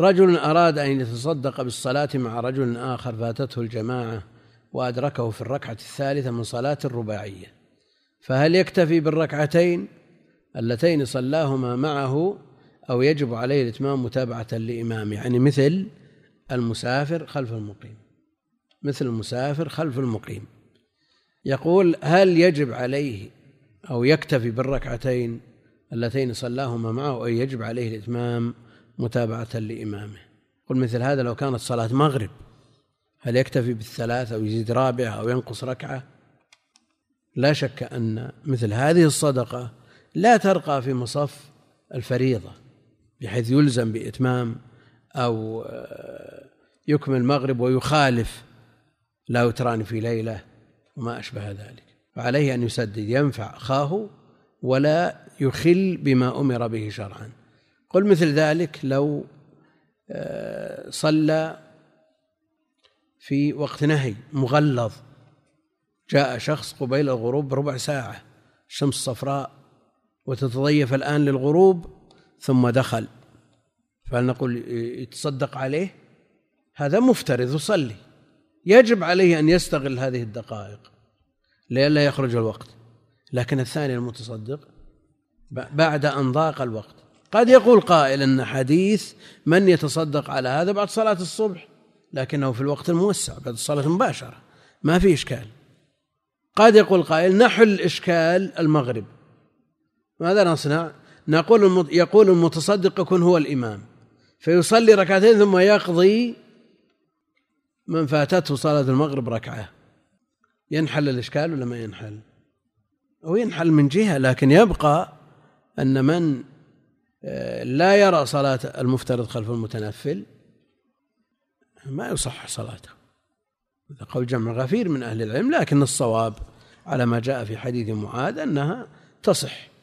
رجل أراد أن يتصدق بالصلاة مع رجل آخر فاتته الجماعة وأدركه في الركعة الثالثة من صلاة الرباعية. فهل يكتفي بالركعتين اللتين صلاهما معه أو يجب عليه الإتمام متابعة لإمام يعني مثل المسافر خلف المقيم. مثل المسافر خلف المقيم. يقول هل يجب عليه أو يكتفي بالركعتين اللتين صلاهما معه أو يجب عليه الإتمام؟ متابعة لإمامه. قل مثل هذا لو كانت صلاة مغرب هل يكتفي بالثلاث أو يزيد رابعة أو ينقص ركعة؟ لا شك أن مثل هذه الصدقة لا ترقى في مصف الفريضة بحيث يلزم بإتمام أو آه، يكمل المغرب ويخالف لا يتران في ليلة وما أشبه ذلك. فعليه أن يسدد ينفع أخاه ولا يخل بما أمر به شرعا. قل مثل ذلك لو آه، صلى في وقت نهي مغلظ جاء شخص قبيل الغروب بربع ساعة الشمس صفراء وتتضيف الآن للغروب ثم دخل. فهل نقول يتصدق عليه؟ هذا مفترض يصلي. يجب عليه أن يستغل هذه الدقائق لئلا يخرج الوقت. لكن الثاني المتصدق بعد أن ضاق الوقت. قد يقول قائل أن حديث من يتصدق على هذا بعد صلاة الصبح لكنه في الوقت الموسع بعد الصلاة مباشرة ما في إشكال قد يقول قائل نحل إشكال المغرب ماذا نصنع؟ نقول يقول المتصدق يكون هو الإمام فيصلي ركعتين ثم يقضي من فاتته صلاة المغرب ركعة ينحل الإشكال ولا ما ينحل؟ أو ينحل من جهة لكن يبقى أن من لا يرى صلاة المفترض خلف المتنفل ما يصح صلاته. هذا قول جمع غفير من أهل العلم لكن الصواب على ما جاء في حديث معاذ أنها تصح.